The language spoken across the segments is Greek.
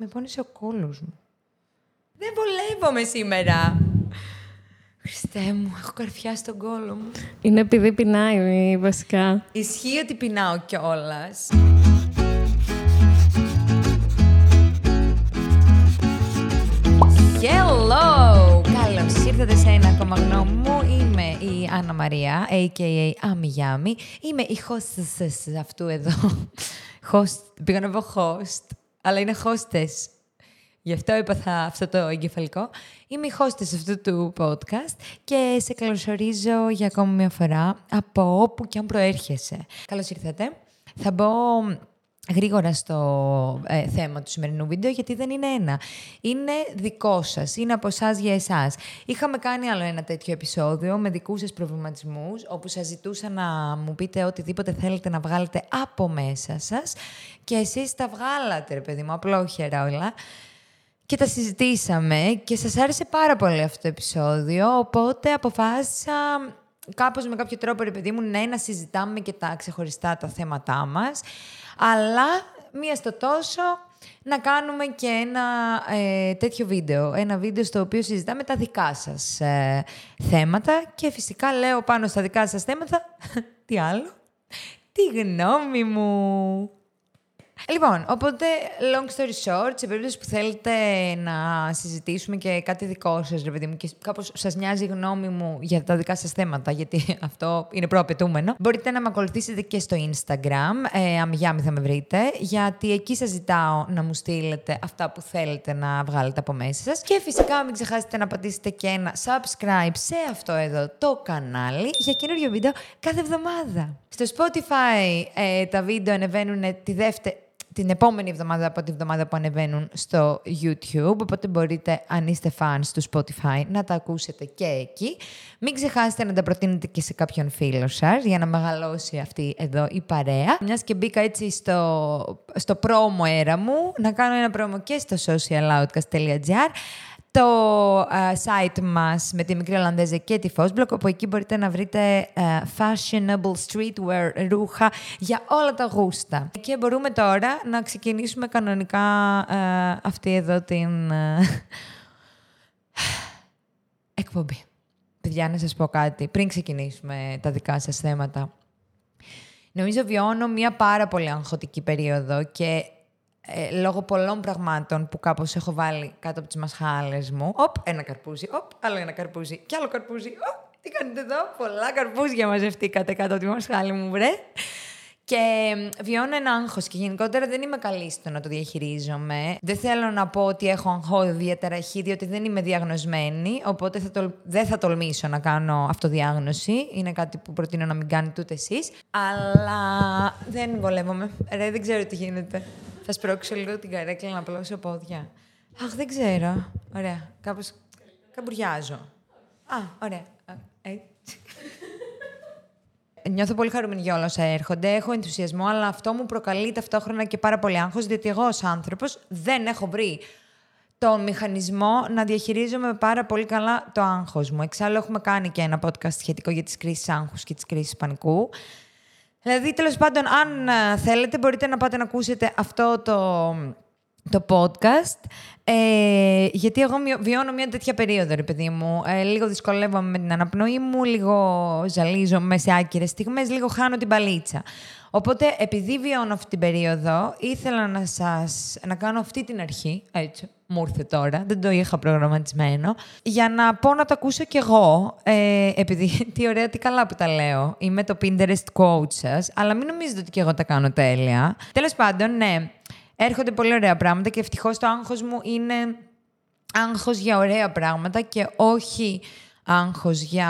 με πόνισε ο κόλος μου. Δεν βολεύομαι σήμερα. Χριστέ μου, έχω καρφιά στον κόλο μου. Είναι επειδή πεινάει βασικά. Ισχύει ότι πεινάω κιόλας. Hello! Καλώς ήρθατε σε ένα ακόμα γνώμη μου. Είμαι η Άννα Μαρία, a.k.a. Αμιγιάμι. Είμαι η hostess αυτού εδώ. Host, πήγα να πω host, αλλά είναι hostess. Γι' αυτό έπαθα αυτό το εγκεφαλικό. Είμαι η hostess αυτού του podcast και σε καλωσορίζω για ακόμη μια φορά από όπου και αν προέρχεσαι. Καλώς ήρθατε. Θα μπω γρήγορα στο ε, θέμα του σημερινού βίντεο, γιατί δεν είναι ένα. Είναι δικό σας, είναι από εσάς για εσάς. Είχαμε κάνει άλλο ένα τέτοιο επεισόδιο με δικούς σας προβληματισμούς, όπου σας ζητούσα να μου πείτε οτιδήποτε θέλετε να βγάλετε από μέσα σας και εσείς τα βγάλατε, ρε παιδί μου, απλόχερα όλα. Και τα συζητήσαμε και σας άρεσε πάρα πολύ αυτό το επεισόδιο, οπότε αποφάσισα κάπως με κάποιο τρόπο, ρε παιδί μου, ναι, να συζητάμε και τα ξεχωριστά τα θέματά μας, αλλά μία στο τόσο να κάνουμε και ένα ε, τέτοιο βίντεο. Ένα βίντεο στο οποίο συζητάμε τα δικά σας ε, θέματα και φυσικά λέω πάνω στα δικά σας θέματα, τι άλλο, τη γνώμη μου. Λοιπόν, οπότε, long story short, σε περίπτωση που θέλετε να συζητήσουμε και κάτι δικό σας, ρε παιδί μου, και κάπως σας νοιάζει η γνώμη μου για τα δικά σας θέματα, γιατί αυτό είναι προαπαιτούμενο, μπορείτε να με ακολουθήσετε και στο Instagram, ε, αμυγιάμι θα με βρείτε, γιατί εκεί σας ζητάω να μου στείλετε αυτά που θέλετε να βγάλετε από μέσα σας. Και φυσικά μην ξεχάσετε να πατήσετε και ένα subscribe σε αυτό εδώ το κανάλι για καινούριο βίντεο κάθε εβδομάδα. Στο Spotify ε, τα βίντεο ανεβαίνουν τη δεύτερη την επόμενη εβδομάδα από τη εβδομάδα που ανεβαίνουν στο YouTube, οπότε μπορείτε, αν είστε fans του Spotify, να τα ακούσετε και εκεί. Μην ξεχάσετε να τα προτείνετε και σε κάποιον φίλο σας, για να μεγαλώσει αυτή εδώ η παρέα. Μιας και μπήκα έτσι στο, στο promo αέρα μου, να κάνω ένα promo και στο socialoutcast.gr το site μας με τη μικρή Ολλανδέζα και τη Fosblock, όπου εκεί μπορείτε να βρείτε fashionable streetwear ρούχα για όλα τα γούστα. Και μπορούμε τώρα να ξεκινήσουμε κανονικά αυτή εδώ την εκπομπή. Παιδιά, να σας πω κάτι, πριν ξεκινήσουμε τα δικά σας θέματα. Νομίζω βιώνω μια πάρα πολύ αγχωτική περίοδο και ε, λόγω πολλών πραγμάτων που κάπως έχω βάλει κάτω από τις μασχάλες μου. Οπ, ένα καρπούζι, οπ, άλλο ένα καρπούζι και άλλο καρπούζι. Οπ, τι κάνετε εδώ, πολλά καρπούζια μαζευτήκατε κάτω από τη μασχάλη μου, βρε. Και βιώνω ένα άγχος και γενικότερα δεν είμαι καλή στο να το διαχειρίζομαι. Δεν θέλω να πω ότι έχω αγχώδη διαταραχή, διότι δεν είμαι διαγνωσμένη, οπότε θα δεν θα τολμήσω να κάνω αυτοδιάγνωση. Είναι κάτι που προτείνω να μην κάνετε ούτε εσείς. Αλλά δεν βολεύομαι. Ρε, δεν ξέρω τι γίνεται. Θα σπρώξω λίγο την καρέκλα να πλώσω πόδια. Αχ, δεν ξέρω. Ωραία. Κάπως καμπουριάζω. Α, ωραία. Έτσι. Νιώθω πολύ χαρούμενη για όλα όσα έρχονται. Έχω ενθουσιασμό, αλλά αυτό μου προκαλεί ταυτόχρονα και πάρα πολύ άγχος, διότι εγώ ως άνθρωπος δεν έχω βρει τον μηχανισμό να διαχειρίζομαι πάρα πολύ καλά το άγχος μου. Εξάλλου έχουμε κάνει και ένα podcast σχετικό για τις κρίσεις άγχους και τις κρίσεις πανικού. Δηλαδή, τέλος πάντων, αν ε, θέλετε, μπορείτε να πάτε να ακούσετε αυτό το, το podcast. Ε, γιατί εγώ βιώνω μια τέτοια περίοδο, ρε παιδί μου. Ε, λίγο δυσκολεύομαι με την αναπνοή μου, λίγο ζαλίζομαι σε άκυρες στιγμές, λίγο χάνω την παλίτσα. Οπότε, επειδή βιώνω αυτή την περίοδο, ήθελα να σας να κάνω αυτή την αρχή, έτσι, μου ήρθε τώρα, δεν το είχα προγραμματισμένο, για να πω να το ακούσω κι εγώ, ε, επειδή τι ωραία, τι καλά που τα λέω. Είμαι το Pinterest coach σας, αλλά μην νομίζετε ότι κι εγώ τα κάνω τέλεια. Τέλος πάντων, ναι, έρχονται πολύ ωραία πράγματα και ευτυχώς το άγχος μου είναι άγχος για ωραία πράγματα και όχι άγχος για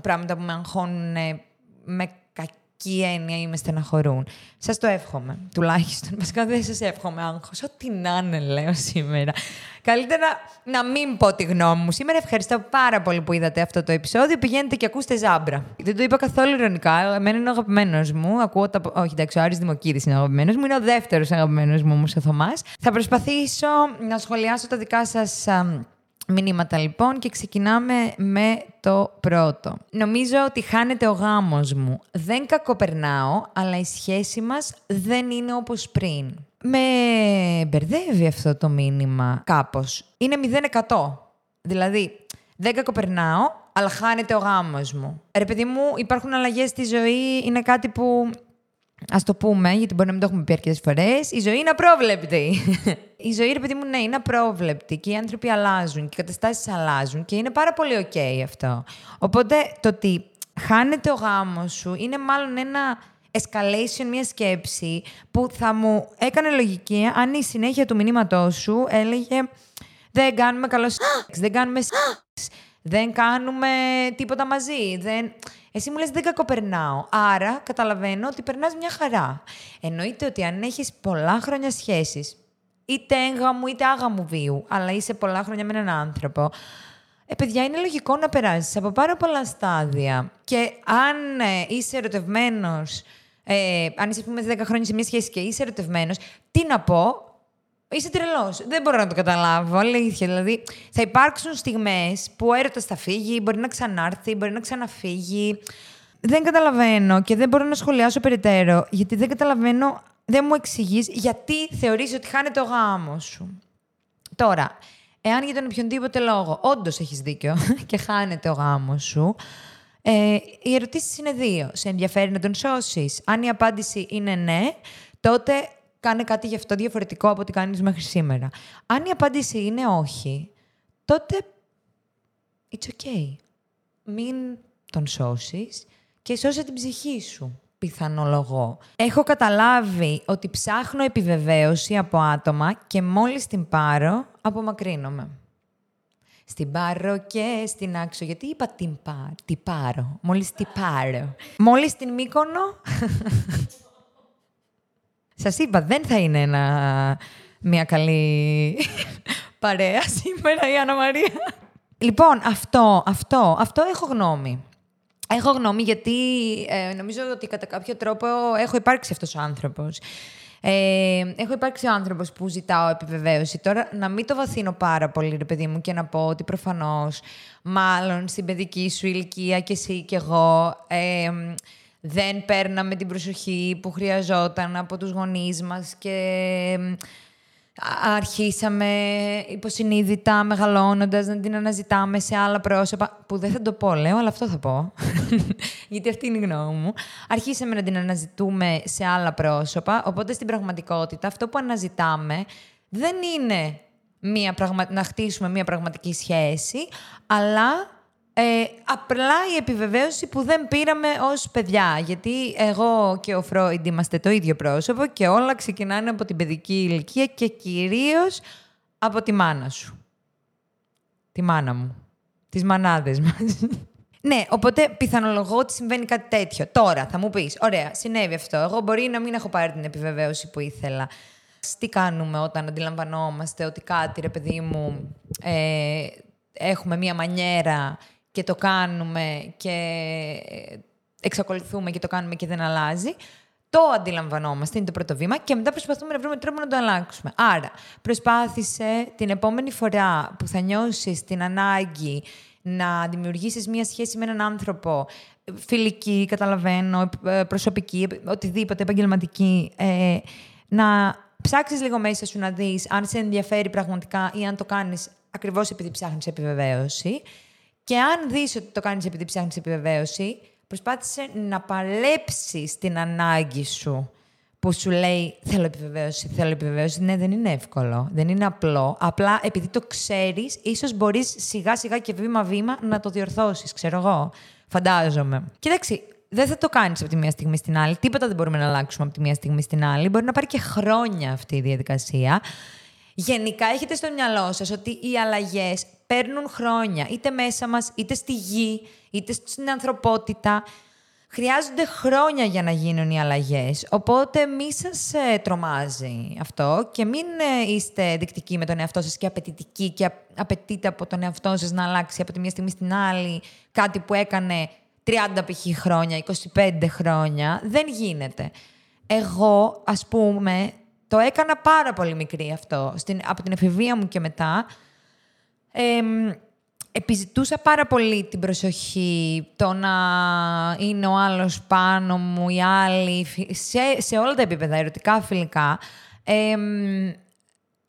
πράγματα που με αγχώνουν με κακή έννοια ή με στεναχωρούν. Σας το εύχομαι, τουλάχιστον. Βασικά δεν σας εύχομαι άγχος. Ό,τι να είναι, λέω σήμερα. Καλύτερα να μην πω τη γνώμη μου. Σήμερα ευχαριστώ πάρα πολύ που είδατε αυτό το επεισόδιο. Πηγαίνετε και ακούστε ζάμπρα. Δεν το είπα καθόλου ειρωνικά. Εμένα είναι ο αγαπημένος μου. Ακούω τα... Όχι, εντάξει, ο Άρης Δημοκύρη είναι ο αγαπημένος μου. Είναι ο δεύτερος αγαπημένος μου όμως ο Θωμάς. Θα προσπαθήσω να σχολιάσω τα δικά σας Μηνύματα λοιπόν και ξεκινάμε με το πρώτο. Νομίζω ότι χάνεται ο γάμος μου. Δεν κακοπερνάω, αλλά η σχέση μας δεν είναι όπως πριν. Με μπερδεύει αυτό το μήνυμα κάπως. Είναι 0%. Δηλαδή, δεν κακοπερνάω, αλλά χάνεται ο γάμος μου. Ρε παιδί μου, υπάρχουν αλλαγές στη ζωή, είναι κάτι που Α το πούμε, γιατί μπορεί να μην το έχουμε πει αρκετές φορές. Η ζωή είναι απρόβλεπτη. η ζωή, ρε παιδί μου, ναι, είναι απρόβλεπτη και οι άνθρωποι αλλάζουν και οι καταστάσεις αλλάζουν και είναι πάρα πολύ OK αυτό. Οπότε το ότι χάνεται ο γάμος σου είναι μάλλον ένα escalation, μια σκέψη που θα μου έκανε λογική αν η συνέχεια του μηνύματός σου έλεγε Δεν κάνουμε καλό σεξ, δεν κάνουμε σεξ, δεν κάνουμε τίποτα μαζί. Δεν... Εσύ μου λες δεν κακοπερνάω. Άρα καταλαβαίνω ότι περνάς μια χαρά. Εννοείται ότι αν έχεις πολλά χρόνια σχέσεις, είτε έγγαμου είτε άγαμου βίου, αλλά είσαι πολλά χρόνια με έναν άνθρωπο, ε, παιδιά, είναι λογικό να περάσεις από πάρα πολλά στάδια. Και αν ε, είσαι ερωτευμένος, ε, αν είσαι πούμε 10 χρόνια σε μια σχέση και είσαι ερωτευμένος, τι να πω, Είσαι τρελός. Δεν μπορώ να το καταλάβω. Αλήθεια. Δηλαδή, θα υπάρξουν στιγμές που ο έρωτας θα φύγει, μπορεί να ξανάρθει, μπορεί να ξαναφύγει. Δεν καταλαβαίνω και δεν μπορώ να σχολιάσω περαιτέρω, γιατί δεν καταλαβαίνω, δεν μου εξηγείς γιατί θεωρείς ότι χάνεται ο γάμος σου. Τώρα, εάν για τον οποιονδήποτε λόγο όντως έχεις δίκιο και χάνεται ο γάμος σου, ε, οι ερωτήσεις είναι δύο. Σε ενδιαφέρει να τον σώσεις. Αν η απάντηση είναι ναι, τότε κάνε κάτι γι' αυτό διαφορετικό από ό,τι κάνεις μέχρι σήμερα. Αν η απάντηση είναι όχι, τότε it's okay. Μην τον σώσεις και σώσε την ψυχή σου, πιθανολογώ. Έχω καταλάβει ότι ψάχνω επιβεβαίωση από άτομα και μόλις την πάρω, απομακρύνομαι. Στην πάρω και στην άξο. Γιατί είπα την, πά, την πάρω. Μόλις την πάρω. Μόλις την μήκονο. Σας είπα, δεν θα είναι ένα, μια καλή παρέα σήμερα η Άννα Μαρία. Λοιπόν, αυτό, αυτό, αυτό έχω γνώμη. Έχω γνώμη γιατί ε, νομίζω ότι κατά κάποιο τρόπο έχω υπάρξει αυτός ο άνθρωπος. Ε, έχω υπάρξει ο άνθρωπος που ζητάω επιβεβαίωση. Τώρα, να μην το βαθύνω πάρα πολύ, ρε παιδί μου, και να πω ότι προφανώς, μάλλον στην παιδική σου ηλικία και εσύ και εγώ, ε, δεν παίρναμε την προσοχή που χρειαζόταν από τους γονείς μας και αρχίσαμε υποσυνείδητα, μεγαλώνοντας, να την αναζητάμε σε άλλα πρόσωπα, που δεν θα το πω, λέω, αλλά αυτό θα πω, γιατί αυτή είναι η γνώμη μου. Αρχίσαμε να την αναζητούμε σε άλλα πρόσωπα, οπότε στην πραγματικότητα αυτό που αναζητάμε δεν είναι μία πραγμα... να χτίσουμε μία πραγματική σχέση, αλλά ε, απλά η επιβεβαίωση που δεν πήραμε ως παιδιά. Γιατί εγώ και ο Φρόιντ είμαστε το ίδιο πρόσωπο και όλα ξεκινάνε από την παιδική ηλικία και κυρίως από τη μάνα σου. Τη μάνα μου. Τις μανάδες μας. ναι, οπότε πιθανολογώ ότι συμβαίνει κάτι τέτοιο. Τώρα θα μου πεις, ωραία, συνέβη αυτό. Εγώ μπορεί να μην έχω πάρει την επιβεβαίωση που ήθελα. Τι κάνουμε όταν αντιλαμβανόμαστε ότι κάτι, ρε παιδί μου, ε, έχουμε μία μανιέρα και το κάνουμε και εξακολουθούμε και το κάνουμε και δεν αλλάζει, το αντιλαμβανόμαστε, είναι το πρώτο βήμα και μετά προσπαθούμε να βρούμε τρόπο να το αλλάξουμε. Άρα, προσπάθησε την επόμενη φορά που θα νιώσεις την ανάγκη να δημιουργήσεις μία σχέση με έναν άνθρωπο, φιλική, καταλαβαίνω, ε, προσωπική, οτιδήποτε, επαγγελματική, ε, να ψάξεις λίγο μέσα σου να δεις αν σε ενδιαφέρει πραγματικά ή αν το κάνεις ακριβώς επειδή ψάχνεις επιβεβαίωση και αν δεις ότι το κάνεις επειδή ψάχνεις επιβεβαίωση, προσπάθησε να παλέψεις την ανάγκη σου που σου λέει θέλω επιβεβαίωση, θέλω επιβεβαίωση. Ναι, δεν είναι εύκολο, δεν είναι απλό. Απλά επειδή το ξέρεις, ίσως μπορείς σιγά σιγά και βήμα-βήμα να το διορθώσεις, ξέρω εγώ. Φαντάζομαι. Κοίταξε, δεν θα το κάνεις από τη μία στιγμή στην άλλη. Τίποτα δεν μπορούμε να αλλάξουμε από τη μία στιγμή στην άλλη. Μπορεί να πάρει και χρόνια αυτή η διαδικασία. Γενικά έχετε στο μυαλό σας ότι οι αλλαγές παίρνουν χρόνια, είτε μέσα μας, είτε στη γη, είτε στην ανθρωπότητα. Χρειάζονται χρόνια για να γίνουν οι αλλαγές, οπότε μη σας ε, τρομάζει αυτό και μην ε, είστε δεικτικοί με τον εαυτό σας και απαιτητικοί και απαιτείτε από τον εαυτό σας να αλλάξει από τη μία στιγμή στην άλλη κάτι που έκανε 30 π.χ. χρόνια, 25 χρόνια. Δεν γίνεται. Εγώ, ας πούμε, το έκανα πάρα πολύ μικρή αυτό. Στην, από την εφηβεία μου και μετά, επιζητούσα πάρα πολύ την προσοχή, το να είναι ο άλλος πάνω μου, οι άλλοι, σε, σε όλα τα επίπεδα, ερωτικά, φιλικά.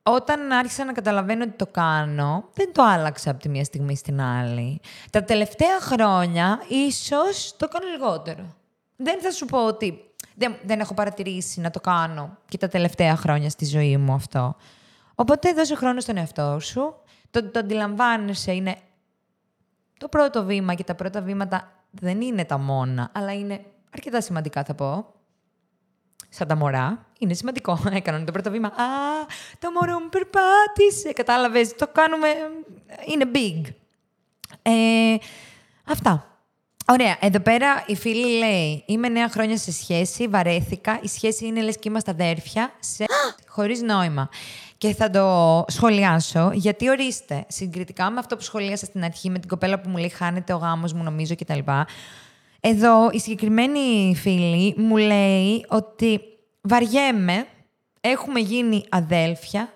όταν άρχισα να καταλαβαίνω ότι το κάνω, δεν το άλλαξα από τη μία στιγμή στην άλλη. Τα τελευταία χρόνια ίσως το κάνω λιγότερο. Δεν θα σου πω ότι δεν, δεν έχω παρατηρήσει να το κάνω και τα τελευταία χρόνια στη ζωή μου αυτό. Οπότε δώσε χρόνο στον εαυτό σου. Το, το αντιλαμβάνεσαι είναι το πρώτο βήμα και τα πρώτα βήματα δεν είναι τα μόνα, αλλά είναι αρκετά σημαντικά θα πω. Σαν τα μωρά. Είναι σημαντικό. Έκαναν το πρώτο βήμα. Α, το μωρό μου περπάτησε. Κατάλαβες, το κάνουμε... Είναι big. Ε, αυτά. Ωραία. Εδώ πέρα η φίλη λέει: Είμαι νέα χρόνια σε σχέση, βαρέθηκα. Η σχέση είναι λες και είμαστε αδέρφια, σε... χωρίς νόημα. Και θα το σχολιάσω, γιατί ορίστε, συγκριτικά με αυτό που σχολίασα στην αρχή, με την κοπέλα που μου λέει χάνεται ο γάμος μου, νομίζω κτλ. Εδώ η συγκεκριμένη φίλη μου λέει ότι βαριέμαι, έχουμε γίνει αδέλφια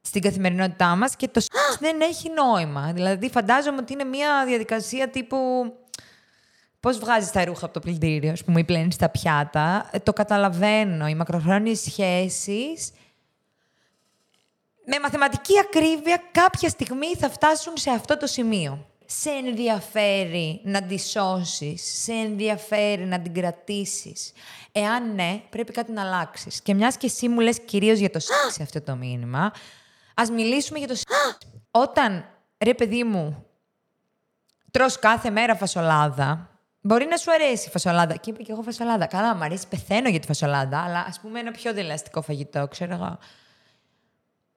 στην καθημερινότητά μας και το δεν έχει νόημα. Δηλαδή φαντάζομαι ότι είναι μια διαδικασία τύπου Πώς βγάζεις τα ρούχα από το πλυντήριο, ας πούμε, ή πλένεις τα πιάτα. Ε, το καταλαβαίνω. Οι μακροχρόνιε σχέσεις. Με μαθηματική ακρίβεια κάποια στιγμή θα φτάσουν σε αυτό το σημείο. Σε ενδιαφέρει να τη σώσεις, σε ενδιαφέρει να την κρατήσεις. Εάν ναι, πρέπει κάτι να αλλάξεις. Και μιας και εσύ μου λες κυρίως για το σε αυτό το μήνυμα, ας μιλήσουμε για το Όταν, ρε παιδί μου, τρως κάθε μέρα φασολάδα, Μπορεί να σου αρέσει η φασολάδα. Και είπα και εγώ φασολάδα. Καλά, μου αρέσει, πεθαίνω για τη φασολάδα, αλλά ας πούμε ένα πιο δηλαστικό φαγητό, ξέρω εγώ.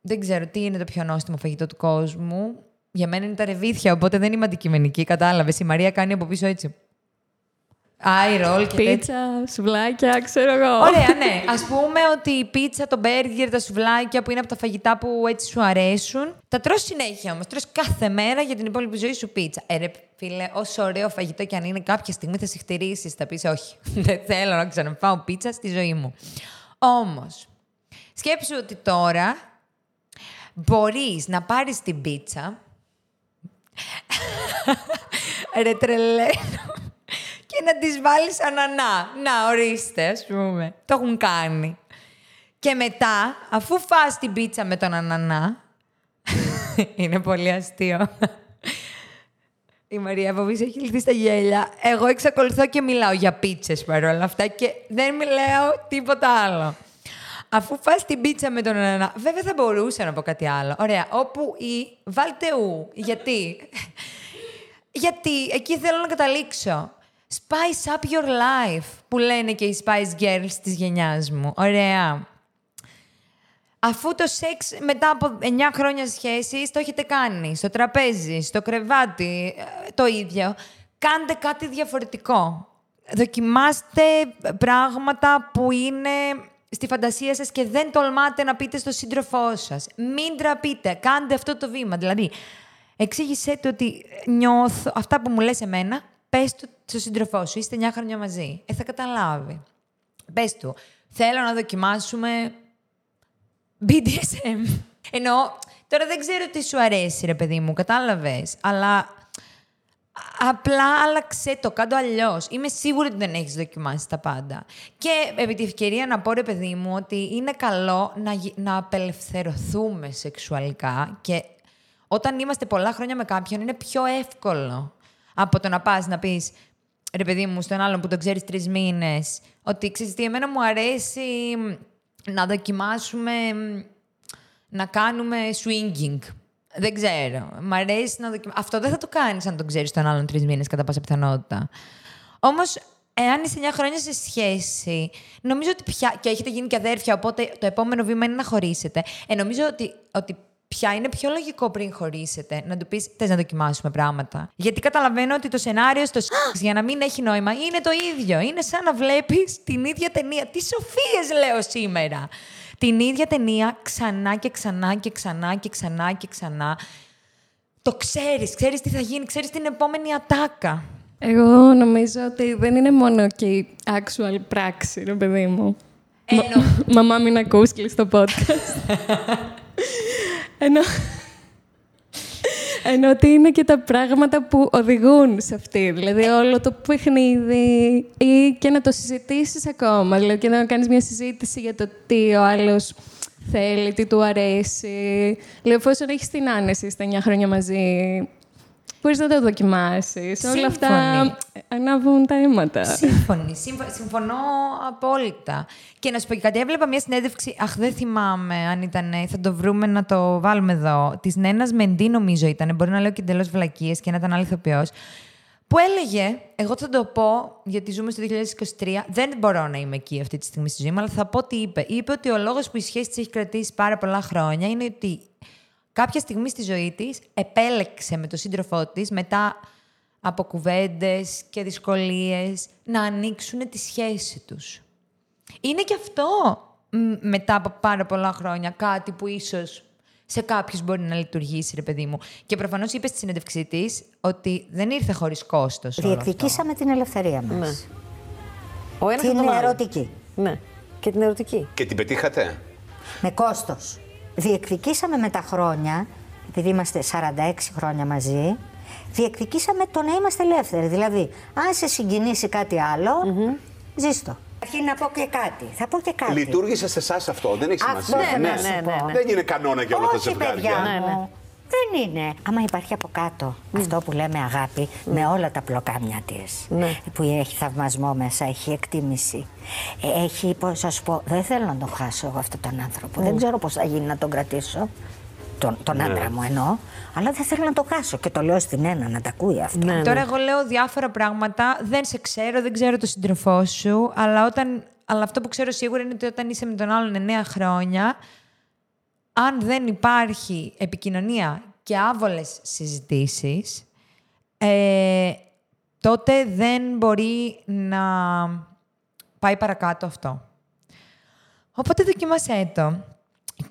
Δεν ξέρω τι είναι το πιο νόστιμο φαγητό του κόσμου. Για μένα είναι τα ρεβίθια, οπότε δεν είμαι αντικειμενική. Κατάλαβες. Η Μαρία κάνει από πίσω έτσι. Άι, ρολ και Πίτσα, σουβλάκια, ξέρω εγώ. Ωραία, ναι. Α πούμε ότι η πίτσα, το μπέργκερ, τα σουβλάκια που είναι από τα φαγητά που έτσι σου αρέσουν. Τα τρως συνέχεια όμως. Τρως κάθε μέρα για την υπόλοιπη ζωή σου πίτσα. Ε, ρε, φίλε, όσο ωραίο φαγητό και αν είναι, κάποια στιγμή θα σε χτυρίσεις. Θα πεις, Όχι, δεν θέλω να ξαναφάω πίτσα στη ζωή μου. Όμως, σκέψου ότι τώρα μπορείς να πάρεις την πίτσα. ρε, τρελαίνω και να τις βάλεις ανανά. Να, ορίστε, ας πούμε. Το έχουν κάνει. Και μετά, αφού φας την πίτσα με τον ανανά, είναι πολύ αστείο. Η Μαρία από έχει λυθεί στα γέλια. Εγώ εξακολουθώ και μιλάω για πίτσες παρόλα αυτά και δεν μιλάω τίποτα άλλο. Αφού φας την πίτσα με τον ανανά, βέβαια θα μπορούσα να πω κάτι άλλο. Ωραία, όπου ή βάλτε ου. Γιατί. Γιατί εκεί θέλω να καταλήξω. Spice up your life, που λένε και οι Spice Girls της γενιάς μου. Ωραία. Αφού το σεξ μετά από 9 χρόνια σχέσης το έχετε κάνει στο τραπέζι, στο κρεβάτι, ε, το ίδιο, κάντε κάτι διαφορετικό. Δοκιμάστε πράγματα που είναι στη φαντασία σας και δεν τολμάτε να πείτε στο σύντροφό σας. Μην τραπείτε, κάντε αυτό το βήμα. Δηλαδή, εξήγησέ του ότι νιώθω αυτά που μου λες εμένα, πες του στον σύντροφό σου, είστε 9 χρόνια μαζί. Ε, θα καταλάβει. Πες του, θέλω να δοκιμάσουμε BDSM. Ενώ, τώρα δεν ξέρω τι σου αρέσει, ρε παιδί μου, κατάλαβες. Αλλά απλά άλλαξε το, κάτω αλλιώς. Είμαι σίγουρη ότι δεν έχεις δοκιμάσει τα πάντα. Και επί τη ευκαιρία να πω, ρε παιδί μου, ότι είναι καλό να, να απελευθερωθούμε σεξουαλικά και όταν είμαστε πολλά χρόνια με κάποιον είναι πιο εύκολο από το να πας να πεις ρε παιδί μου, στον άλλον που το ξέρεις τρεις μήνες, ότι ξέρεις τι, εμένα μου αρέσει να δοκιμάσουμε να κάνουμε swinging. Δεν ξέρω. Μ' αρέσει να δοκιμάσουμε. Αυτό δεν θα το κάνεις αν το ξέρεις τον άλλον τρεις μήνες κατά πάσα πιθανότητα. Όμως, εάν είσαι 9 χρόνια σε σχέση, νομίζω ότι πια. και έχετε γίνει και αδέρφια, οπότε το επόμενο βήμα είναι να χωρίσετε. Ε, νομίζω ότι, ότι Ποια είναι πιο λογικό πριν χωρίσετε, να του πεις: Θες να δοκιμάσουμε πράγματα. Γιατί καταλαβαίνω ότι το σενάριο στο σεξ για να μην έχει νόημα είναι το ίδιο. Είναι σαν να βλέπεις την ίδια ταινία. Τι σοφίες λέω σήμερα. Την ίδια ταινία ξανά και ξανά και ξανά και ξανά και ξανά. Το ξέρεις, ξέρεις τι θα γίνει, ξέρεις την επόμενη ατάκα. Εγώ νομίζω ότι δεν είναι μόνο και η actual πράξη, ρε παιδί μου. Εννοώ. Μαμά, μην ακούς στο podcast. Ενώ... Ενώ ότι είναι και τα πράγματα που οδηγούν σε αυτή. Δηλαδή όλο το παιχνίδι ή και να το συζητήσεις ακόμα. Δηλαδή και να κάνεις μια συζήτηση για το τι ο άλλος θέλει, τι του αρέσει. Δηλαδή εφόσον έχεις την άνεση στα 9 χρόνια μαζί, Μπορείς να το δοκιμάσεις. Όλα αυτά ανάβουν τα αίματα. Σύμφωνοι. Συμφωνώ απόλυτα. Και να σου πω και κάτι. Έβλεπα μια συνέντευξη. Αχ, δεν θυμάμαι αν ήταν. Θα το βρούμε να το βάλουμε εδώ. Της Νένας Μεντή, νομίζω ήταν. Μπορεί να λέω και εντελώς βλακίες και να ήταν άλλη ηθοποιό. Που έλεγε, εγώ θα το πω, γιατί ζούμε στο 2023, δεν μπορώ να είμαι εκεί αυτή τη στιγμή στη ζωή μου, αλλά θα πω τι είπε. Είπε ότι ο λόγος που η σχέση της έχει κρατήσει πάρα πολλά χρόνια είναι ότι κάποια στιγμή στη ζωή της επέλεξε με τον σύντροφό της μετά από κουβέντες και δυσκολίες να ανοίξουν τη σχέση τους. Είναι και αυτό μετά από πάρα πολλά χρόνια κάτι που ίσως σε κάποιους μπορεί να λειτουργήσει, ρε παιδί μου. Και προφανώς είπες στη συνέντευξή της ότι δεν ήρθε χωρίς κόστος. Διεκδικήσαμε την ελευθερία μας. Ναι. Ο την ερωτική. Ναι. Και την ερωτική. Και την πετύχατε; Με κόστος διεκδικήσαμε με τα χρόνια, επειδή είμαστε 46 χρόνια μαζί, διεκδικήσαμε το να είμαστε ελεύθεροι. Δηλαδή, αν σε συγκινήσει κάτι άλλο, mm-hmm. ζήστο. Αρχίζει να πω και κάτι. Θα πω και κάτι. Λειτουργήσε σε εσάς αυτό, δεν έχει σημασία. Αυτό ναι, ναι, ναι, ναι, ναι, Δεν είναι κανόνα για όλα τα ζευγάρια. Παιδιά ναι, ναι. Δεν είναι. Άμα υπάρχει από κάτω αυτό που λέμε αγάπη, με όλα τα πλοκάμια της, που έχει θαυμασμό μέσα, έχει εκτίμηση, ε, έχει, πώς θα σου πω, δεν θέλω να τον χάσω εγώ αυτόν τον άνθρωπο. Δεν ξέρω πώς θα γίνει να τον κρατήσω. Τον, τον ναι. άντρα μου εννοώ, αλλά δεν θέλω να το χάσω. Και το λέω στην ένα να τα ακούει αυτό. Ναι, Τώρα, εγώ λέω διάφορα πράγματα. Δεν σε ξέρω, δεν ξέρω τον σύντροφό σου, αλλά, όταν, αλλά αυτό που ξέρω σίγουρα είναι ότι όταν είσαι με τον άλλον 9 χρόνια, αν δεν υπάρχει επικοινωνία και άβολες συζητήσεις, ε, τότε δεν μπορεί να πάει παρακάτω αυτό. Οπότε δοκιμάσέ το.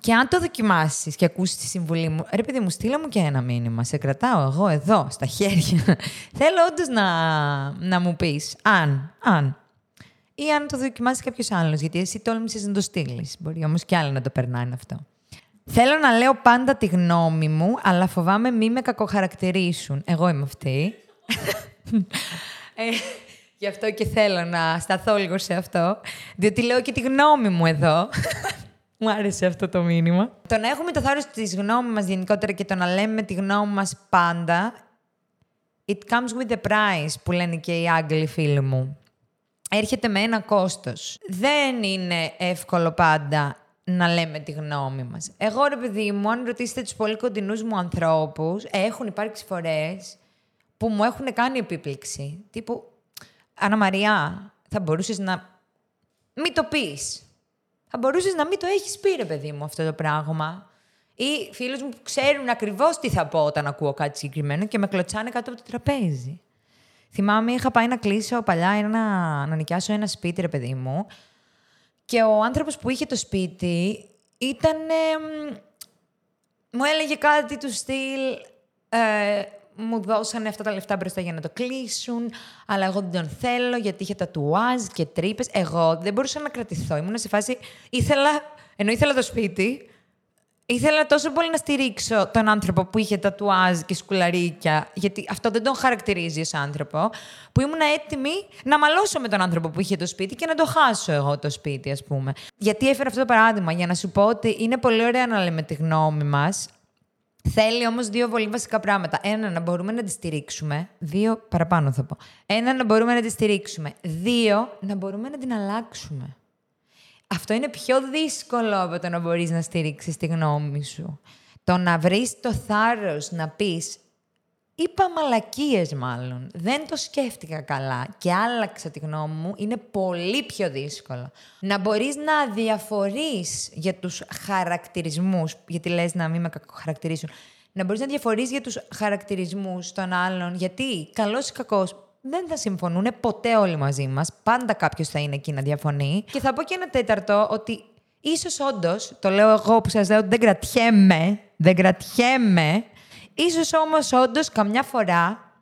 Και αν το δοκιμάσεις και ακούσεις τη συμβουλή μου, ρε παιδί μου, στείλε μου και ένα μήνυμα. Σε κρατάω εγώ εδώ, στα χέρια. Θέλω όντως να, να μου πεις, αν, αν. Ή αν το δοκιμάσει κάποιος άλλος, γιατί εσύ τόλμησες να το στείλεις. Μπορεί όμως και άλλοι να το περνάνε αυτό. Θέλω να λέω πάντα τη γνώμη μου, αλλά φοβάμαι μη με κακοχαρακτηρίσουν. Εγώ είμαι αυτή. ε, γι' αυτό και θέλω να σταθώ λίγο σε αυτό. Διότι λέω και τη γνώμη μου εδώ. μου άρεσε αυτό το μήνυμα. Το να έχουμε το θάρρος της γνώμης μας γενικότερα και το να λέμε τη γνώμη μας πάντα, it comes with the price, που λένε και οι Άγγλοι φίλοι μου. Έρχεται με ένα κόστος. Δεν είναι εύκολο πάντα να λέμε τη γνώμη μας. Εγώ, ρε παιδί μου, αν ρωτήσετε τους πολύ κοντινούς μου ανθρώπους, έχουν υπάρξει φορές που μου έχουν κάνει επίπληξη. Τύπου, Ανna Μαριά, θα μπορούσες να μην το πεις. Θα μπορούσες να μην το έχεις πει, ρε παιδί μου, αυτό το πράγμα. Ή φίλους μου που ξέρουν ακριβώς τι θα πω όταν ακούω κάτι συγκεκριμένο και με κλωτσάνε κάτω από το τραπέζι. Θυμάμαι, είχα πάει να κλείσω παλιά, ένα, να νοικιάσω ένα σπίτι, ρε παιδί μου, και ο άνθρωπος που είχε το σπίτι ήταν... μου έλεγε κάτι του στυλ... Ε, μου δώσανε αυτά τα λεφτά μπροστά για να το κλείσουν, αλλά εγώ δεν τον θέλω γιατί είχε τατουάζ και τρύπες. Εγώ δεν μπορούσα να κρατηθώ. Ήμουν σε φάση. Ήθελα, ενώ ήθελα το σπίτι, Ήθελα τόσο πολύ να στηρίξω τον άνθρωπο που είχε τατουάζ και σκουλαρίκια, γιατί αυτό δεν τον χαρακτηρίζει ως άνθρωπο, που ήμουν έτοιμη να μαλώσω με τον άνθρωπο που είχε το σπίτι και να το χάσω εγώ το σπίτι, ας πούμε. Γιατί έφερα αυτό το παράδειγμα, για να σου πω ότι είναι πολύ ωραία να λέμε τη γνώμη μας, Θέλει όμως δύο πολύ βασικά πράγματα. Ένα, να μπορούμε να τη στηρίξουμε. Δύο, παραπάνω θα πω. Ένα, να μπορούμε να τη στηρίξουμε. Δύο, να μπορούμε να την αλλάξουμε. Αυτό είναι πιο δύσκολο από το να μπορείς να στηρίξεις τη γνώμη σου. Το να βρεις το θάρρος να πεις Είπα μαλακίες μάλλον. Δεν το σκέφτηκα καλά και άλλαξα τη γνώμη μου. Είναι πολύ πιο δύσκολο. Να μπορείς να διαφορείς για τους χαρακτηρισμούς, γιατί λες να μην με χαρακτηρίσουν, να μπορείς να διαφορείς για τους χαρακτηρισμούς των άλλων, γιατί καλός ή κακός δεν θα συμφωνούν ποτέ όλοι μαζί μας. Πάντα κάποιος θα είναι εκεί να διαφωνεί. Και θα πω και ένα τέταρτο ότι ίσως όντως, το λέω εγώ που σας λέω ότι δεν κρατιέμαι, δεν κρατιέμαι, ίσως όμως όντως καμιά φορά.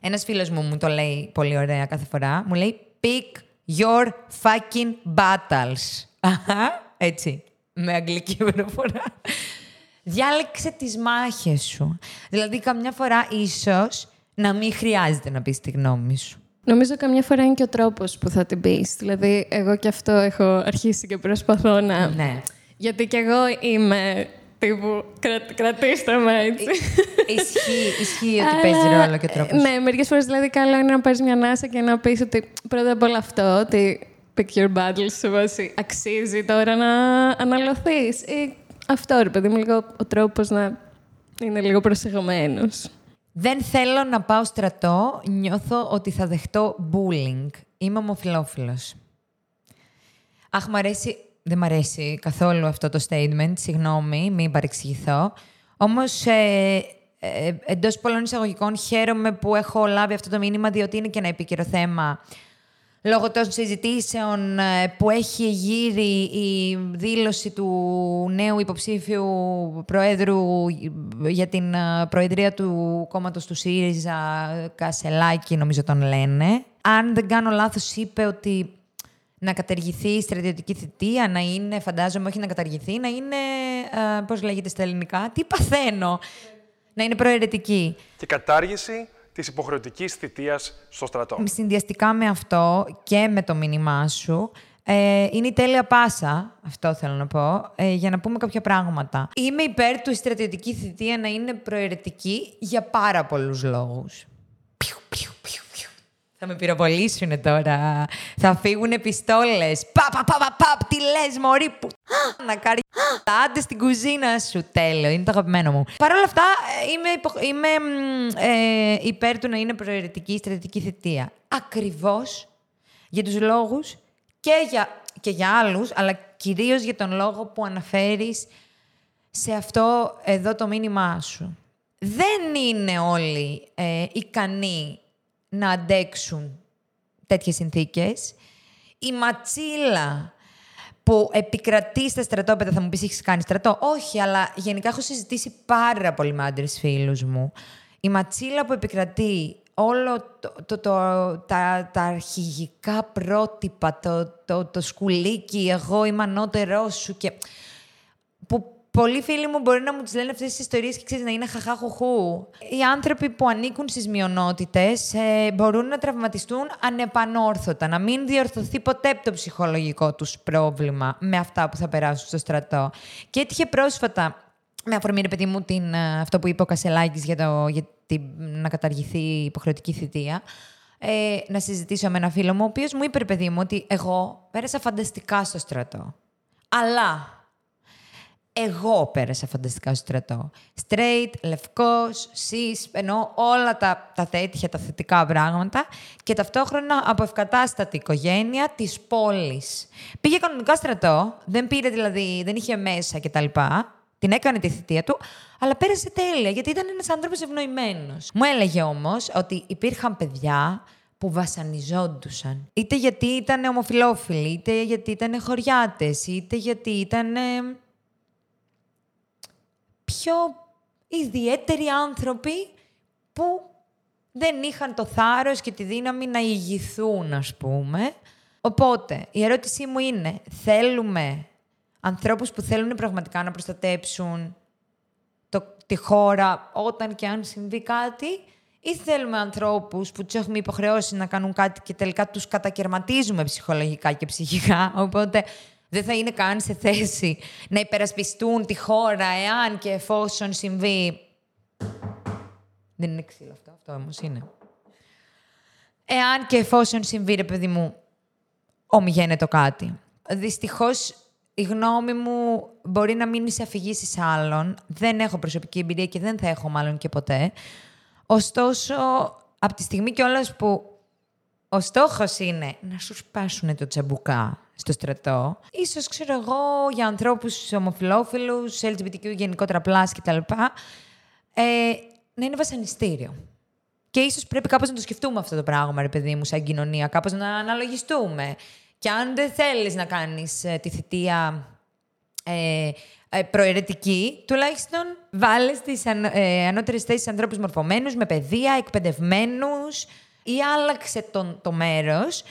Ένας φίλος μου μου το λέει πολύ ωραία κάθε φορά. Μου λέει pick your fucking battles. Έτσι. Με αγγλική προφορά. Διάλεξε τις μάχες σου. Δηλαδή, καμιά φορά ίσως να μην χρειάζεται να πεις τη γνώμη σου. Νομίζω καμιά φορά είναι και ο τρόπος που θα την πεις. Δηλαδή, εγώ και αυτό έχω αρχίσει και προσπαθώ να... Ναι. Γιατί κι εγώ είμαι τύπου κρα... κρατήστε με έτσι. ισχύει, ισχύει ότι παίζει ρόλο και ο τρόπος. Ναι, μερικές φορές δηλαδή καλό είναι να πάρεις μια ανάσα και να πεις ότι πρώτα απ' όλα αυτό, ότι pick your battles σε βάση αξίζει τώρα να αναλωθείς. Ή αυτό ρε παιδί μου, λίγο ο τρόπος να είναι λίγο προσεγμένος. Δεν θέλω να πάω στρατό, νιώθω ότι θα δεχτώ bullying. Είμαι ομοφιλόφιλος. Αχ, μ' αρέσει, δεν μ' αρέσει καθόλου αυτό το statement, συγγνώμη, μην παρεξηγηθώ. Όμως, ε, ε, εντός πολλών εισαγωγικών, χαίρομαι που έχω λάβει αυτό το μήνυμα, διότι είναι και ένα επίκαιρο θέμα. Λόγω των συζητήσεων ε, που έχει γύρει η δήλωση του νέου υποψήφιου Προέδρου για την ε, Προεδρία του κόμματος του ΣΥΡΙΖΑ, Κασελάκη νομίζω τον λένε. Αν δεν κάνω λάθος, είπε ότι να καταργηθεί η στρατιωτική θητεία, να είναι, φαντάζομαι, όχι να καταργηθεί, να είναι, ε, πώς λέγεται στα ελληνικά, τι παθαίνω, να είναι προαιρετική. Και κατάργηση της υποχρεωτικής θητείας στο στρατό. Συνδυαστικά με αυτό και με το μήνυμά σου, ε, είναι η τέλεια πάσα, αυτό θέλω να πω, ε, για να πούμε κάποια πράγματα. Είμαι υπέρ του η στρατιωτική θητεία να είναι προαιρετική για πάρα πολλούς λόγους. Πιου, πιου, πιου, πιου. Θα με πυροβολήσουν τώρα. Θα φύγουν πιστόλες. Πα, πα, πα, πα, πα, τι λες, μωρή που... Να κάρει... Άντε στην κουζίνα σου. Τέλειο, είναι το αγαπημένο μου. Παρ' όλα αυτά, ε, είμαι, υπο- είμαι μ, ε, υπέρ του να είναι προαιρετική η στρατιωτική θητεία. Ακριβώς για τους λόγους και για, και για άλλους, αλλά κυρίως για τον λόγο που αναφέρεις σε αυτό εδώ το μήνυμά σου. Δεν είναι όλοι ε, ικανοί να αντέξουν τέτοιες συνθήκες. Η ματσίλα που επικρατεί στα στρατόπεδα, θα μου πεις, έχεις κάνει στρατό; Όχι, αλλά γενικά έχω συζητήσει πάρα πολύ με άντρες φίλους μου. Η ματσίλα που επικρατεί όλο το, το, το- τα, τα αρχηγικά πρότυπα, το, το, το σκουλίκι, εγώ είμαι ανώτερός σου και που πολλοί φίλοι μου μπορεί να μου τις λένε αυτές τις ιστορίες και ξέρεις να είναι χαχάχουχού. Οι άνθρωποι που ανήκουν στις μειονότητες ε, μπορούν να τραυματιστούν ανεπανόρθωτα, να μην διορθωθεί ποτέ το ψυχολογικό τους πρόβλημα με αυτά που θα περάσουν στο στρατό. Και έτυχε πρόσφατα, με αφορμή ρε παιδί μου την, ε, αυτό που είπε ο Κασελάκης για, το, για την, να καταργηθεί η υποχρεωτική θητεία, ε, να συζητήσω με ένα φίλο μου, ο οποίος μου είπε, ρε παιδί μου, ότι εγώ πέρασα φανταστικά στο στρατό. Αλλά εγώ πέρασα φανταστικά στο στρατό. Straight, λευκός, cis, ενώ όλα τα, τα τέτοια, τα θετικά πράγματα και ταυτόχρονα από ευκατάστατη οικογένεια της πόλης. Πήγε κανονικά στρατό, δεν πήρε δηλαδή, δεν είχε μέσα κτλ. Την έκανε τη θητεία του, αλλά πέρασε τέλεια, γιατί ήταν ένας άνθρωπος ευνοημένος. Μου έλεγε όμως ότι υπήρχαν παιδιά που βασανιζόντουσαν. Είτε γιατί ήταν ομοφιλόφιλοι, είτε γιατί ήταν χωριάτες, είτε γιατί ήταν πιο ιδιαίτεροι άνθρωποι που δεν είχαν το θάρρος και τη δύναμη να ηγηθούν, ας πούμε. Οπότε, η ερώτησή μου είναι, θέλουμε ανθρώπους που θέλουν πραγματικά να προστατέψουν το, τη χώρα όταν και αν συμβεί κάτι ή θέλουμε ανθρώπους που τους έχουμε υποχρεώσει να κάνουν κάτι και τελικά τους κατακαιρματίζουμε ψυχολογικά και ψυχικά. Οπότε δεν θα είναι καν σε θέση να υπερασπιστούν τη χώρα εάν και εφόσον συμβεί... Δεν είναι ξύλο αυτό, αυτό όμως είναι. Εάν και εφόσον συμβεί, ρε παιδί μου, ομιγένετο κάτι. Δυστυχώς, η γνώμη μου μπορεί να μείνει σε αφηγήσει άλλων. Δεν έχω προσωπική εμπειρία και δεν θα έχω μάλλον και ποτέ. Ωστόσο, από τη στιγμή κιόλας που ο στόχος είναι να σου σπάσουν το τσαμπουκά στο στρατό, ίσως, ξέρω εγώ, για ανθρώπους ομοφιλόφιλους, LGBTQ γενικότερα plus κτλ. Ε, να είναι βασανιστήριο. Και ίσως πρέπει κάπως να το σκεφτούμε αυτό το πράγμα, ρε παιδί μου, σαν κοινωνία. Κάπως να αναλογιστούμε. Και αν δεν θέλεις να κάνεις ε, τη θητεία ε, ε, προαιρετική, τουλάχιστον βάλε στις αν, ε, ανώτερες θέσεις ανθρώπους μορφωμένους, με παιδεία, εκπαιδευμένους ή άλλαξε τον, το μέρος